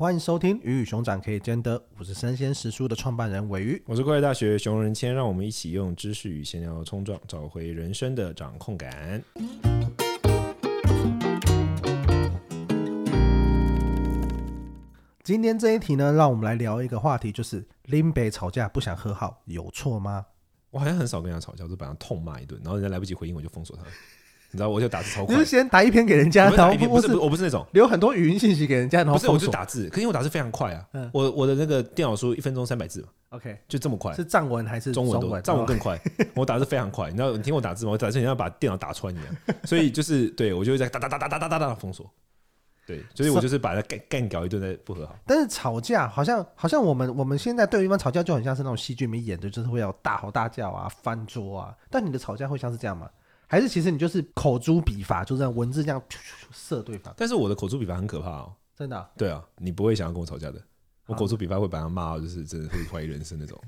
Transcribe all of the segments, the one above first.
欢迎收听《鱼与熊掌可以兼得》，我是生鲜食书的创办人尾鱼，我是国立大学熊仁谦，让我们一起用知识与闲聊冲撞，找回人生的掌控感。今天这一题呢，让我们来聊一个话题，就是林北吵架不想和好，有错吗？我好像很少跟人家吵架，就把他痛骂一顿，然后人家来不及回应，我就封锁他。你知道，我就打字超快。你是先打一篇给人家，然后不是，我不是那种留很多语音信息给人家，然后不是，我就打字。可是因为我打字非常快啊，我我的那个电脑书一分钟三百字嘛，OK，就这么快。是藏文还是中文？藏文更快。我打字非常快，你知道，你听我打字吗？我打字你要把电脑打穿一样。所以就是对我就会在哒哒哒哒哒哒哒哒封锁。对，所以我就是把它干干搞一顿再不和好。但是吵架好像好像我们我们现在对于一般吵架就很像是那种戏剧里面演的，就是会要大吼大叫啊、翻桌啊。但你的吵架会像是这样吗？还是其实你就是口诛笔伐，就这样文字这样射对方。但是我的口诛笔伐很可怕哦，真的、啊。对啊，你不会想要跟我吵架的。我口诛笔伐会把他骂到，就是真的会怀疑人生那种。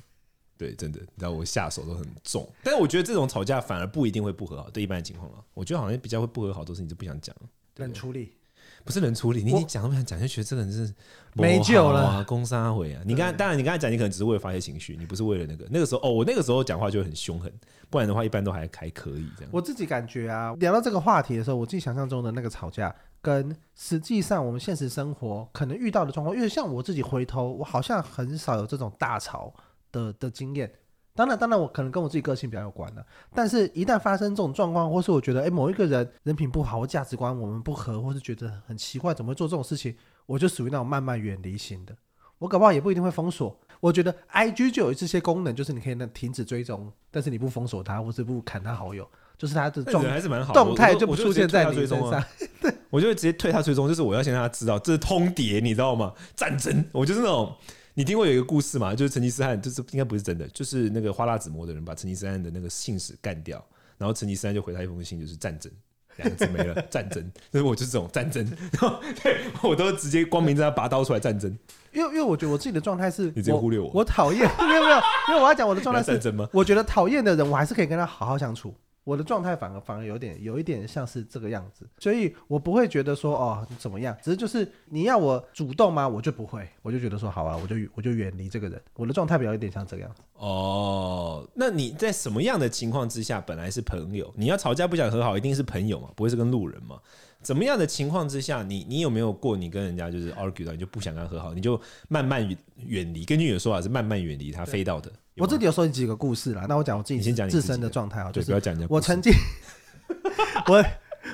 对，真的，你知道我下手都很重。但是我觉得这种吵架反而不一定会不和好，对一般的情况啊，我觉得好像比较会不和好，都是你就不想讲，冷处理。不是能处理，你你讲都不想讲，就觉得这个人是没救了，攻杀回啊！你刚当然你刚才讲，你可能只是为了发泄情绪，你不是为了那个那个时候哦，我那个时候讲话就很凶狠，不然的话一般都还还可以这样。我自己感觉啊，聊到这个话题的时候，我自己想象中的那个吵架，跟实际上我们现实生活可能遇到的状况，因为像我自己回头，我好像很少有这种大吵的的经验。当然，当然，我可能跟我自己个性比较有关的。但是，一旦发生这种状况，或是我觉得，哎，某一个人人品不好，或价值观我们不合，或是觉得很奇怪，怎么会做这种事情，我就属于那种慢慢远离型的。我搞不好也不一定会封锁。我觉得 IG 就有这些功能，就是你可以那停止追踪，但是你不封锁他，或是不砍他好友，就是他的状态还是蛮好，动态就不出现在你身上。对，我就会直接退他追踪，就是我要先让他知道这是通牒，你知道吗？战争，我就是那种。你听过有一个故事嘛？就是成吉思汗，就是应该不是真的，就是那个花剌子模的人把成吉思汗的那个信使干掉，然后成吉思汗就回他一封信，就是战争两个字没了，战争。所以我就是这种战争，然后对我都直接光明正大拔刀出来战争。因为因为我觉得我自己的状态是，你直接忽略我，我讨厌没有 没有，因为我要讲我的状态是 战争吗？我觉得讨厌的人，我还是可以跟他好好相处。我的状态反而反而有点有一点像是这个样子，所以我不会觉得说哦怎么样，只是就是你要我主动吗？我就不会，我就觉得说好啊，我就我就远离这个人。我的状态比较有点像这个样子。哦，那你在什么样的情况之下本来是朋友，你要吵架不想和好，一定是朋友嘛，不会是跟路人嘛？怎么样的情况之下，你你有没有过你跟人家就是 argue 到你就不想跟他和好，你就慢慢远远离？根据你的说法是慢慢远离他飞到的。我自己有说几个故事啦，那我讲我自己先讲自身的状态啊，就是不要讲我曾经 我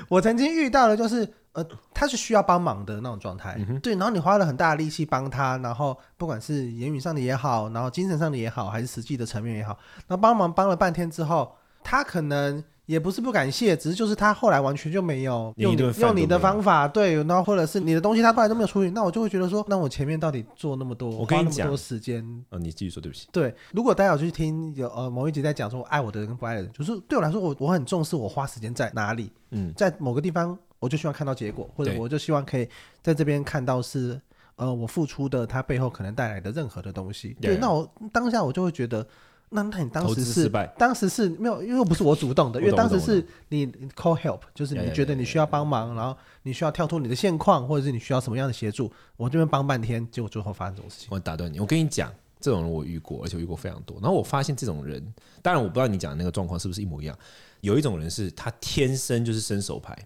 我曾经遇到的就是呃，他是需要帮忙的那种状态，嗯，对，然后你花了很大的力气帮他，然后不管是言语上的也好，然后精神上的也好，还是实际的层面也好，那帮忙帮了半天之后，他可能。也不是不感谢，只是就是他后来完全就没有用你用你的方法，对，然后或者是你的东西他后来都没有处理，那我就会觉得说，那我前面到底做那么多，我花那么多时间，呃、哦，你继续说，对不起。对，如果大家有去听有呃某一集在讲说我爱我的人跟不爱的人，就是对我来说，我我很重视我花时间在哪里，嗯，在某个地方我就希望看到结果，或者我就希望可以在这边看到是呃我付出的他背后可能带来的任何的东西，对，那我当下我就会觉得。那那你当时是当时是没有，因为不是我主动的，因为当时是你 call help，就是你觉得你需要帮忙，然后你需要跳脱你的现况，或者是你需要什么样的协助，我这边帮半天，结果最后发生这种事情。我打断你，我跟你讲，这种人我遇过，而且我遇过非常多。然后我发现这种人，当然我不知道你讲的那个状况是不是一模一样。有一种人是他天生就是伸手牌，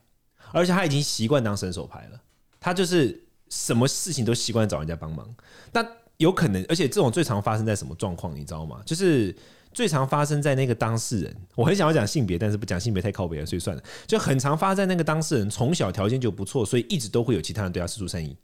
而且他已经习惯当伸手牌了，他就是什么事情都习惯找人家帮忙，但。有可能，而且这种最常发生在什么状况，你知道吗？就是最常发生在那个当事人。我很想要讲性别，但是不讲性别太靠北了，所以算了。就很常发生在那个当事人从小条件就不错，所以一直都会有其他人对他释出善意。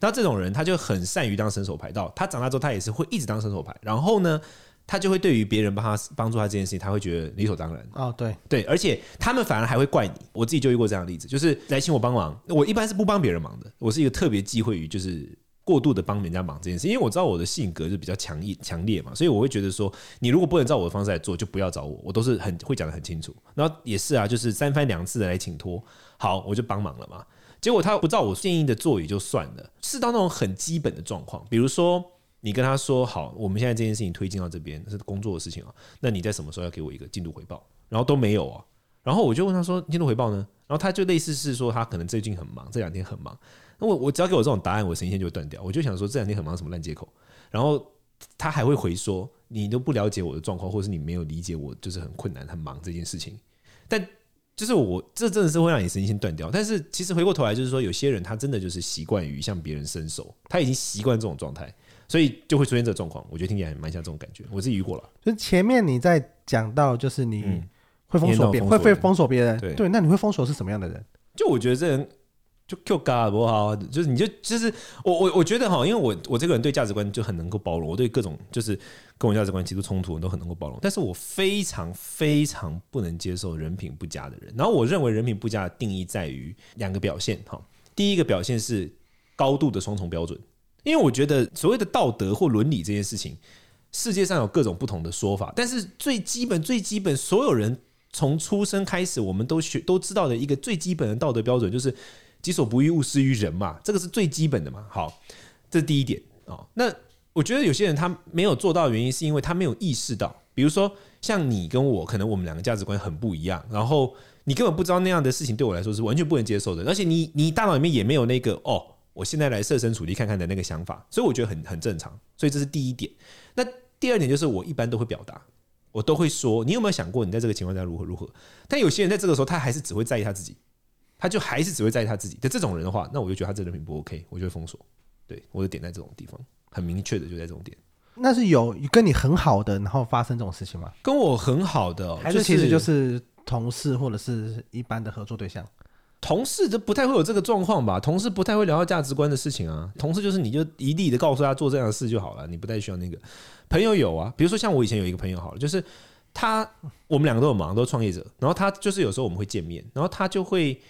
那这种人他就很善于当伸手牌，到他长大之后他也是会一直当伸手牌。然后呢，他就会对于别人帮他帮助他这件事情，他会觉得理所当然。哦，对对，而且他们反而还会怪你。我自己就遇过这样的例子，就是来请我帮忙，我一般是不帮别人忙的。我是一个特别忌讳于就是。过度的帮人家忙这件事，因为我知道我的性格就比较强硬、强烈嘛，所以我会觉得说，你如果不能照我的方式来做，就不要找我，我都是很会讲得很清楚。然后也是啊，就是三番两次的来请托，好，我就帮忙了嘛。结果他不照我建议的做也就算了，是到那种很基本的状况，比如说你跟他说好，我们现在这件事情推进到这边是工作的事情啊，那你在什么时候要给我一个进度回报？然后都没有啊，然后我就问他说进度回报呢？然后他就类似是说他可能最近很忙，这两天很忙。那我我只要给我这种答案，我神经线就会断掉。我就想说这两天很忙，什么烂借口？然后他还会回说你都不了解我的状况，或是你没有理解我就是很困难很忙这件事情。但就是我这真的是会让你神经线断掉。但是其实回过头来就是说，有些人他真的就是习惯于向别人伸手，他已经习惯这种状态，所以就会出现这个状况。我觉得听起来蛮像这种感觉，我自己遇过了。就是前面你在讲到就是你会封锁别人，会会封锁别人，对对，那你会封锁是什么样的人？就我觉得这人。就 Q 嘎不好，就是你就就是我我我觉得哈，因为我我这个人对价值观就很能够包容，我对各种就是跟我价值观极度冲突，我都很能够包容。但是我非常非常不能接受人品不佳的人。然后我认为人品不佳的定义在于两个表现哈，第一个表现是高度的双重标准，因为我觉得所谓的道德或伦理这件事情，世界上有各种不同的说法，但是最基本最基本，所有人从出生开始，我们都学都知道的一个最基本的道德标准就是。己所不欲，勿施于人嘛，这个是最基本的嘛。好，这是第一点哦。那我觉得有些人他没有做到的原因，是因为他没有意识到，比如说像你跟我，可能我们两个价值观很不一样，然后你根本不知道那样的事情对我来说是完全不能接受的，而且你你大脑里面也没有那个哦，我现在来设身处地看看的那个想法，所以我觉得很很正常。所以这是第一点。那第二点就是我一般都会表达，我都会说，你有没有想过你在这个情况下如何如何？但有些人在这个时候，他还是只会在意他自己。他就还是只会在意他自己的这种人的话，那我就觉得他这人品不 OK，我就会封锁。对，我的点在这种地方，很明确的就在这种点。那是有跟你很好的，然后发生这种事情吗？跟我很好的，还是其实就是同事或者是一般的合作对象？同事就不太会有这个状况吧？同事不太会聊到价值观的事情啊。同事就是你就一力的告诉他做这样的事就好了，你不太需要那个。朋友有啊，比如说像我以前有一个朋友好了，就是他，我们两个都很忙，都是创业者，然后他就是有时候我们会见面，然后他就会。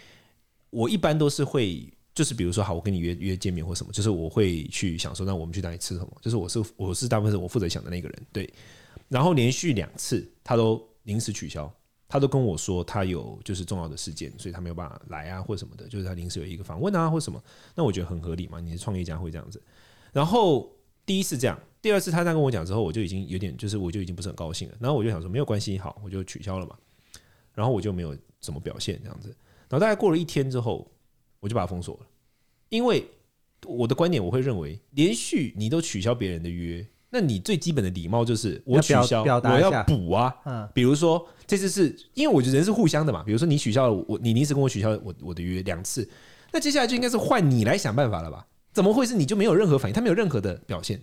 我一般都是会，就是比如说，好，我跟你约约见面或什么，就是我会去想说，那我们去哪里吃什么？就是我是我是大部分是我负责想的那个人，对。然后连续两次他都临时取消，他都跟我说他有就是重要的事件，所以他没有办法来啊，或什么的，就是他临时有一个访问啊，或什么。那我觉得很合理嘛，你是创业家会这样子。然后第一次这样，第二次他这样跟我讲之后，我就已经有点就是我就已经不是很高兴了。然后我就想说没有关系，好，我就取消了嘛。然后我就没有什么表现这样子。然后大概过了一天之后，我就把它封锁了，因为我的观点，我会认为，连续你都取消别人的约，那你最基本的礼貌就是我取消，我要补啊。嗯，比如说这次是因为我觉得人是互相的嘛，比如说你取消了我，你临时跟我取消我我的约两次，那接下来就应该是换你来想办法了吧？怎么会是你就没有任何反应？他没有任何的表现？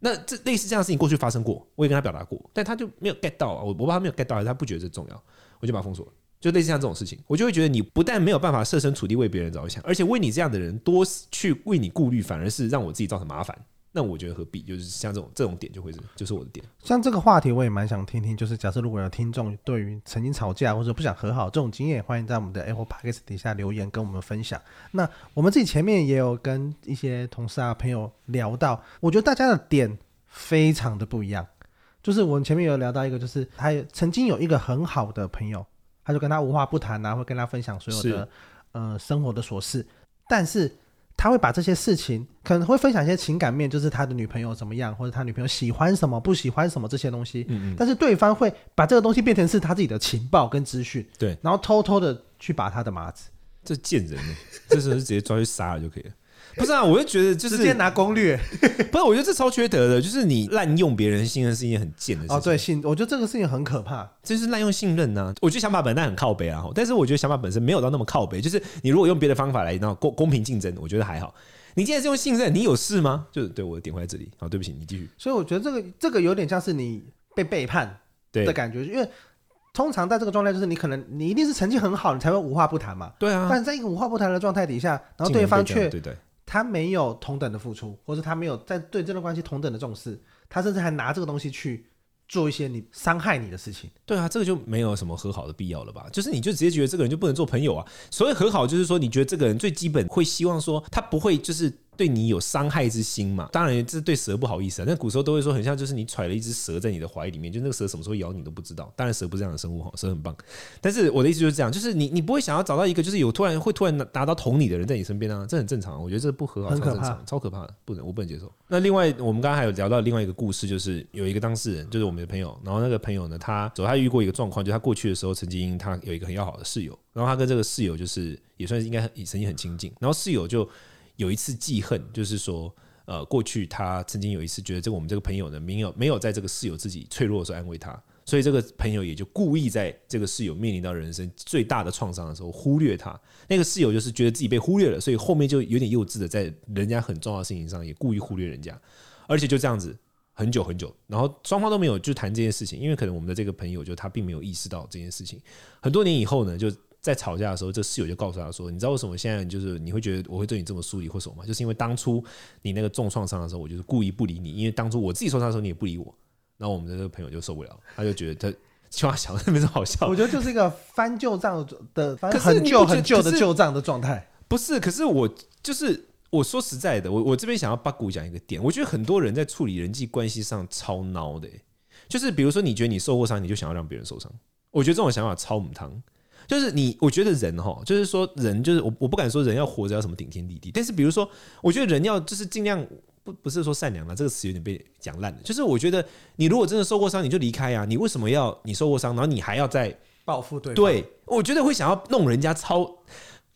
那这类似这样的事情过去发生过，我也跟他表达过，但他就没有 get 到啊，我我怕他没有 get 到，还是他不觉得这重要，我就把他封锁了。就类似像这种事情，我就会觉得你不但没有办法设身处地为别人着想，而且为你这样的人多去为你顾虑，反而是让我自己造成麻烦。那我觉得何必？就是像这种这种点就会是，就是我的点。像这个话题，我也蛮想听听。就是假设如果有听众对于曾经吵架或者不想和好这种经验，欢迎在我们的 Apple Podcast 底下留言跟我们分享。那我们自己前面也有跟一些同事啊朋友聊到，我觉得大家的点非常的不一样。就是我们前面有聊到一个，就是他曾经有一个很好的朋友。他就跟他无话不谈啊，会跟他分享所有的呃生活的琐事，但是他会把这些事情可能会分享一些情感面，就是他的女朋友怎么样，或者他女朋友喜欢什么不喜欢什么这些东西。嗯嗯。但是对方会把这个东西变成是他自己的情报跟资讯，对，然后偷偷的去把他的麻子，这贱人呢，这时候就直接抓去杀了就可以了。不是啊，我就觉得就是直接拿攻略，不是，我觉得这超缺德的，就是你滥用别人信任是一件很贱的事情。哦，对，信，我觉得这个事情很可怕，就是滥用信任呢、啊。我觉得想法本身很靠北啊，但是我觉得想法本身没有到那么靠北。就是你如果用别的方法来，然后公公平竞争，我觉得还好。你既然是用信任，你有事吗？就是对我点回来这里。好，对不起，你继续。所以我觉得这个这个有点像是你被背叛的感觉，因为通常在这个状态，就是你可能你一定是成绩很好，你才会无话不谈嘛。对啊。但是在一个无话不谈的状态底下，然后对方却对对。他没有同等的付出，或者他没有在对这段关系同等的重视，他甚至还拿这个东西去做一些你伤害你的事情。对啊，这个就没有什么和好的必要了吧？就是你就直接觉得这个人就不能做朋友啊。所谓和好，就是说你觉得这个人最基本会希望说他不会就是。对你有伤害之心嘛？当然，这是对蛇不好意思啊。那古时候都会说，很像就是你揣了一只蛇在你的怀里面，就那个蛇什么时候咬你都不知道。当然，蛇不是这样的生物哈，蛇很棒。但是我的意思就是这样，就是你你不会想要找到一个就是有突然会突然拿到捅你的人在你身边啊，这很正常。我觉得这不和好，超正常，超可怕的，不能我不能接受。那另外，我们刚刚还有聊到另外一个故事，就是有一个当事人，就是我们的朋友，然后那个朋友呢，他走他遇过一个状况，就他过去的时候曾经他有一个很要好的室友，然后他跟这个室友就是也算是应该也曾经很亲近，然后室友就。有一次记恨，就是说，呃，过去他曾经有一次觉得这个我们这个朋友呢，没有没有在这个室友自己脆弱的时候安慰他，所以这个朋友也就故意在这个室友面临到人生最大的创伤的时候忽略他。那个室友就是觉得自己被忽略了，所以后面就有点幼稚的在人家很重要的事情上也故意忽略人家，而且就这样子很久很久，然后双方都没有就谈这件事情，因为可能我们的这个朋友就他并没有意识到这件事情，很多年以后呢就。在吵架的时候，这室友就告诉他说：“你知道为什么现在就是你会觉得我会对你这么疏离或什么吗？就是因为当初你那个重创伤的时候，我就是故意不理你，因为当初我自己受伤的时候你也不理我。然后我们的这个朋友就受不了，他就觉得他青蛙想的没什么好笑。我觉得就是一个翻旧账的，翻很旧很旧的旧账的状态。不是，可是我就是我说实在的，我我这边想要八股讲一个点，我觉得很多人在处理人际关系上超孬的、就是比如说你觉得你受过伤，你就想要让别人受伤，我觉得这种想法超母汤。”就是你，我觉得人哈，就是说人，就是我，我不敢说人要活着要什么顶天立地，但是比如说，我觉得人要就是尽量不不是说善良了，这个词有点被讲烂了。就是我觉得你如果真的受过伤，你就离开啊。你为什么要你受过伤，然后你还要再报复对方？对，我觉得会想要弄人家超，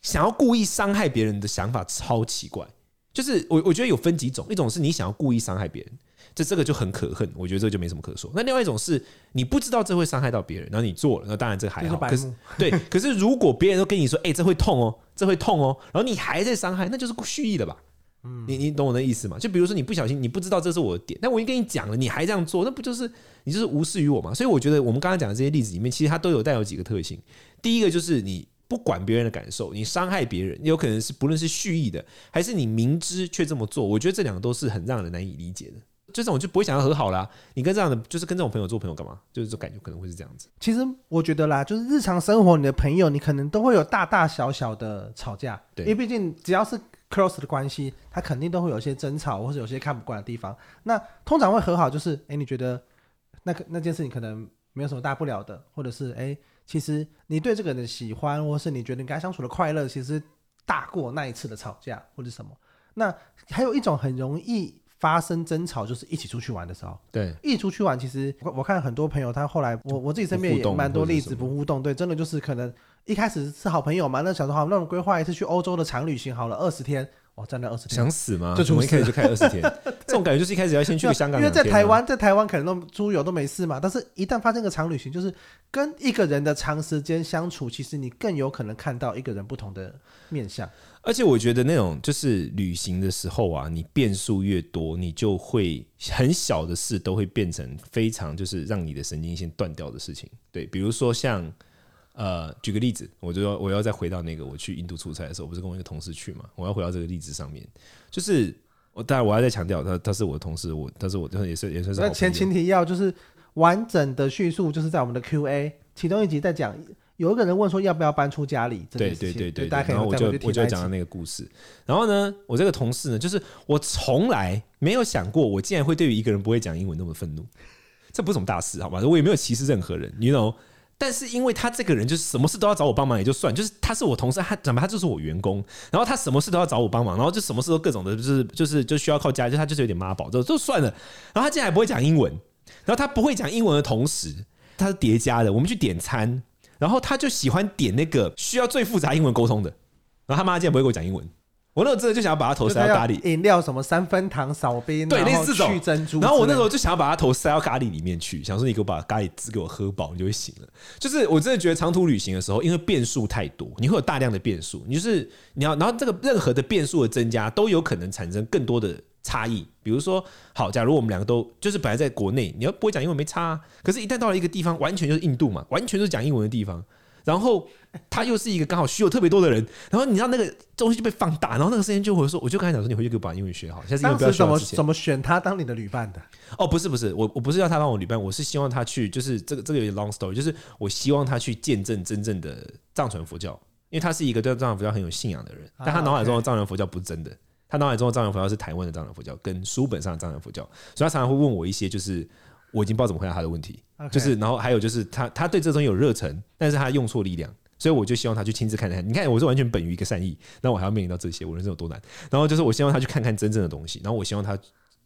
想要故意伤害别人的想法超奇怪。就是我我觉得有分几种，一种是你想要故意伤害别人。这这个就很可恨，我觉得这就没什么可说。那另外一种是你不知道这会伤害到别人，然后你做了，那当然这还好。可是对，可是如果别人都跟你说，哎，这会痛哦，这会痛哦，然后你还在伤害，那就是蓄意的吧？嗯，你你懂我的意思吗？就比如说你不小心，你不知道这是我的点，那我已经跟你讲了，你还这样做，那不就是你就是无视于我吗？所以我觉得我们刚才讲的这些例子里面，其实它都有带有几个特性。第一个就是你不管别人的感受，你伤害别人，有可能是不论是蓄意的，还是你明知却这么做，我觉得这两个都是很让人难以理解的。就这种就不会想要和好啦。你跟这样的，就是跟这种朋友做朋友干嘛？就是这感觉可能会是这样子。其实我觉得啦，就是日常生活，你的朋友，你可能都会有大大小小的吵架。对，因为毕竟只要是 close 的关系，他肯定都会有一些争吵，或者有些看不惯的地方。那通常会和好，就是哎，你觉得那个那件事情可能没有什么大不了的，或者是哎，其实你对这个人的喜欢，或是你觉得你跟他相处的快乐，其实大过那一次的吵架或者什么。那还有一种很容易。发生争吵就是一起出去玩的时候，对，一起出去玩，其实我我看很多朋友，他后来我我自己身边也蛮多例子不互动，对，真的就是可能一开始是好朋友嘛，那想说好，那我们规划一次去欧洲的长旅行好了，二十天，哇，真的二十天，想死吗？就从一开始就开二十天，这种感觉就是一开始要先去香港，因为在台湾，在台湾可能都出游都没事嘛，但是一旦发生个长旅行，就是跟一个人的长时间相处，其实你更有可能看到一个人不同的面相。而且我觉得那种就是旅行的时候啊，你变数越多，你就会很小的事都会变成非常就是让你的神经线断掉的事情。对，比如说像呃，举个例子，我就要我要再回到那个我去印度出差的时候，我不是跟我一个同事去嘛，我要回到这个例子上面，就是我当然我要再强调，他他是我的同事，我他是我也是也算是。那前前提要就是完整的叙述，就是在我们的 Q&A 其中一集在讲。有一个人问说要不要搬出家里？对对对对，然后我就我就讲到那个故事。然后呢，我这个同事呢，就是我从来没有想过，我竟然会对于一个人不会讲英文那么愤怒。这不是什么大事，好吧？我也没有歧视任何人，you know。但是因为他这个人就是什么事都要找我帮忙也就算，就是他是我同事，他怎么他就是我员工，然后他什么事都要找我帮忙，然后就什么事都各种的，就是就是就需要靠家，就他就是有点妈宝，就就算了。然后他竟然还不会讲英文，然后他不会讲英文的同时，他是叠加的。我们去点餐。然后他就喜欢点那个需要最复杂英文沟通的，然后他妈竟然不会给我讲英文，我那时候真的就想要把它头塞到咖喱饮料什么三分糖少冰，对，类似这种去珍珠。然后我那时候就想要把它头塞到咖喱里面去，想说你给我把咖喱汁给我喝饱，你就会醒了。就是我真的觉得长途旅行的时候，因为变数太多，你会有大量的变数，你就是你要，然后这个任何的变数的增加都有可能产生更多的。差异，比如说，好，假如我们两个都就是本来在国内，你要不会讲英文没差啊，可是，一旦到了一个地方，完全就是印度嘛，完全就是讲英文的地方，然后他又是一个刚好需求特别多的人，然后你知道那个东西就被放大，然后那个声音就会说，我就刚才讲说，你回去给我把英语学好，下次不要学。怎么怎么选他当你的旅伴的？哦，不是不是，我我不是要他当我旅伴，我是希望他去，就是这个这个有点 long story，就是我希望他去见证真正的藏传佛教，因为他是一个对藏传佛教很有信仰的人，但他脑海中的藏传佛教不是真的。他脑海中的藏传佛教是台湾的藏传佛教，跟书本上的藏传佛教，所以他常常会问我一些，就是我已经不知道怎么回答他的问题。就是，然后还有就是他他对这东西有热忱，但是他用错力量，所以我就希望他去亲自看看。你看，我是完全本于一个善意，那我还要面临到这些，我人生有多难？然后就是我希望他去看看真正的东西，然后我希望他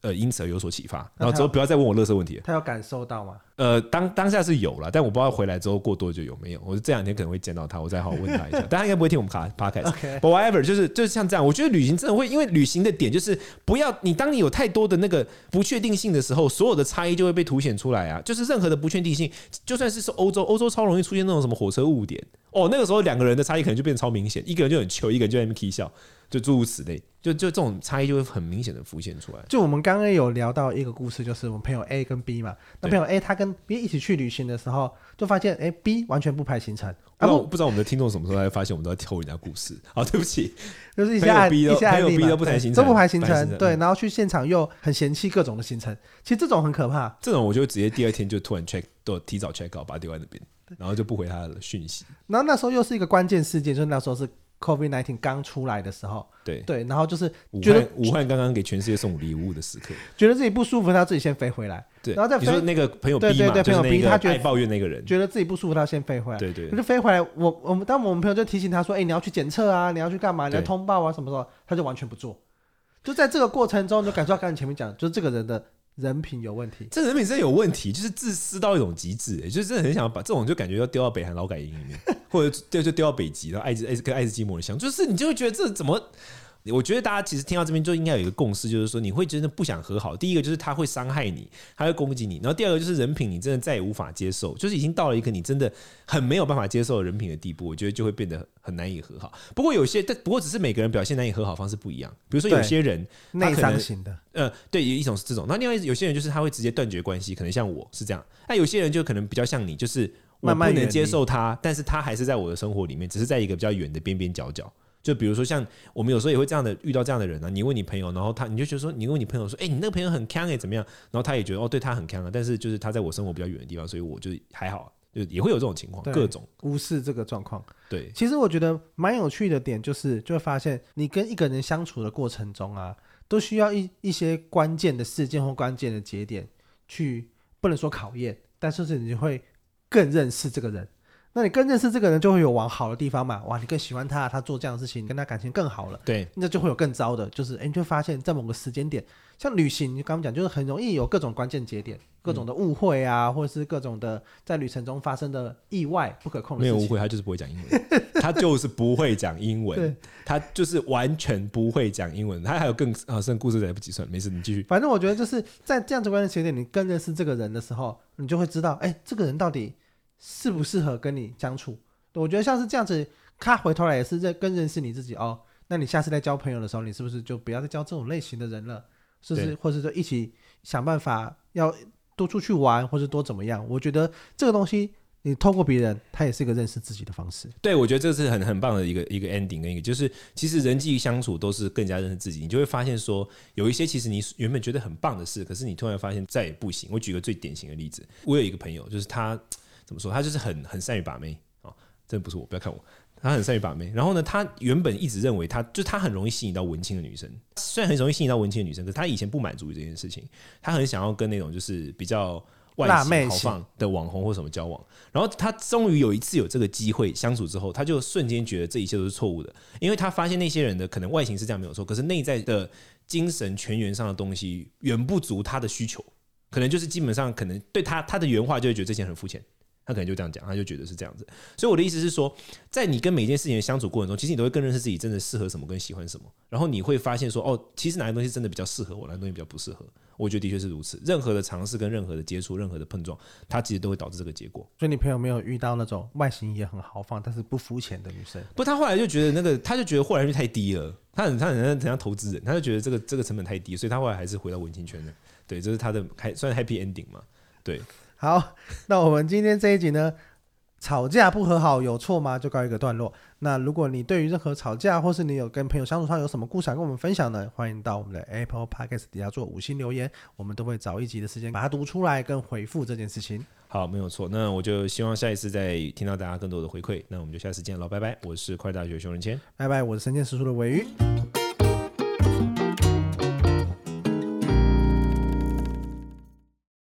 呃因此而有所启发，然后之后不要再问我乐色问题。他有感受到吗？呃，当当下是有了，但我不知道回来之后过多久有没有。我这两天可能会见到他，我再好好问他一下。但他应该不会听我们卡 podcast。Okay. But whatever，就是就是像这样。我觉得旅行真的会，因为旅行的点就是不要你，当你有太多的那个不确定性的时候，所有的差异就会被凸显出来啊。就是任何的不确定性，就算是说欧洲，欧洲超容易出现那种什么火车误点哦，那个时候两个人的差异可能就变得超明显，一个人就很糗，一个人就在那边起笑。就诸如此类，就就这种差异就会很明显的浮现出来。就我们刚刚有聊到一个故事，就是我们朋友 A 跟 B 嘛，那朋友 A 他跟 B 一起去旅行的时候，就发现哎、欸、B 完全不排行程。啊不，不知道我们的听众什么时候才发现我们都在偷人家故事？好，对不起，就是一些 B 一些 B 都不排行程，都不排行程，对，然后去现场又很嫌弃各种的行程，其实这种很可怕。这种我就直接第二天就突然 check 都提早 check out，把它丢在那边，然后就不回他的讯息。然后那时候又是一个关键事件，就是那时候是。COVID-19 刚出来的时候，对对，然后就是觉得武汉刚刚给全世界送礼物的时刻，觉得自己不舒服，他自己先飞回来，对，然后再飞。你说那个朋友 B 嘛，对对对，朋友 B 他觉得抱怨那个人，觉得自己不舒服，他先飞回来，对对，他就飞回来。我我们当我们朋友就提醒他说：“哎，你要去检测啊，你要去干嘛？你要通报啊，什么时候？”他就完全不做。就在这个过程中，就感受到刚才前面讲，就是这个人的。人品有问题，这人品真的有问题，就是自私到一种极致，哎，就是真的很想要把这种就感觉要丢到北韩劳改营里面，或者丢就丢到北极，然后爱滋爱跟爱斯基摩人相，就是你就会觉得这怎么？我觉得大家其实听到这边就应该有一个共识，就是说你会真的不想和好。第一个就是他会伤害你，他会攻击你，然后第二个就是人品你真的再也无法接受，就是已经到了一个你真的很没有办法接受人品的地步，我觉得就会变得很难以和好。不过有些，但不过只是每个人表现难以和好方式不一样。比如说有些人内伤型的，呃，对，有一种是这种。那另外有些人就是他会直接断绝关系，可能像我是这样。那有些人就可能比较像你，就是我不能接受他，但是他还是在我的生活里面，只是在一个比较远的边边角角。就比如说，像我们有时候也会这样的遇到这样的人啊。你问你朋友，然后他你就觉得说，你问你朋友说，哎，你那个朋友很锵哎，怎么样？然后他也觉得哦，对他很锵啊，但是就是他在我生活比较远的地方，所以我就还好，就也会有这种情况，各种无视这个状况。对，其实我觉得蛮有趣的点就是，就会发现你跟一个人相处的过程中啊，都需要一一些关键的事件或关键的节点去，不能说考验，但是是你会更认识这个人。那你更认识这个人，就会有往好的地方嘛？哇，你更喜欢他，他做这样的事情，跟他感情更好了。对，那就会有更糟的，就是哎，你就发现，在某个时间点，像旅行，你刚刚讲，就是很容易有各种关键节点，各种的误会啊，嗯、或者是各种的在旅程中发生的意外、不可控的事情。没有误会，他就是不会讲英文，他就是不会讲英文，他就是完全不会讲英文。他还有更啊，剩故事来不及算，没事，你继续。反正我觉得就是在这样子关键节点，你更认识这个人的时候，你就会知道，哎，这个人到底适不适合跟你相处。我觉得像是这样子，他回头来也是认更认识你自己哦。那你下次再交朋友的时候，你是不是就不要再交这种类型的人了？是不是？或者说一起想办法要多出去玩，或者多怎么样？我觉得这个东西，你透过别人，他也是一个认识自己的方式。对，我觉得这是很很棒的一个一个 ending，跟一个就是其实人际相处都是更加认识自己。你就会发现说，有一些其实你原本觉得很棒的事，可是你突然发现再也不行。我举个最典型的例子，我有一个朋友，就是他怎么说？他就是很很善于把妹啊。真的不是我，不要看我。他很善于把妹，然后呢，他原本一直认为他就他很容易吸引到文青的女生，虽然很容易吸引到文青的女生，可是他以前不满足于这件事情，他很想要跟那种就是比较外形豪放的网红或什么交往。然后他终于有一次有这个机会相处之后，他就瞬间觉得这一切都是错误的，因为他发现那些人的可能外形是这样没有错，可是内在的精神全员上的东西远不足他的需求，可能就是基本上可能对他他的原话就会觉得这些很肤浅。他可能就这样讲，他就觉得是这样子。所以我的意思是说，在你跟每一件事情的相处过程中，其实你都会更认识自己，真的适合什么跟喜欢什么。然后你会发现说，哦，其实哪些东西真的比较适合我，哪些东西比较不适合。我觉得的确是如此。任何的尝试跟任何的接触、任何的碰撞，它其实都会导致这个结果。所以你朋友没有遇到那种外形也很豪放，但是不肤浅的女生？不，他后来就觉得那个，他就觉得豁然率太低了。他很他很像很像投资人，他就觉得这个这个成本太低，所以他后来还是回到文青圈的。对，这是他的还算 happy ending 嘛？对。好，那我们今天这一集呢？吵架不和好有错吗？就告一个段落。那如果你对于任何吵架，或是你有跟朋友相处上有什么故事想跟我们分享呢？欢迎到我们的 Apple Podcast 底下做五星留言，我们都会找一集的时间把它读出来跟回复这件事情。好，没有错。那我就希望下一次再听到大家更多的回馈。那我们就下次见喽，拜拜。我是快大学熊仁谦，拜拜。我是神剑师叔的尾鱼。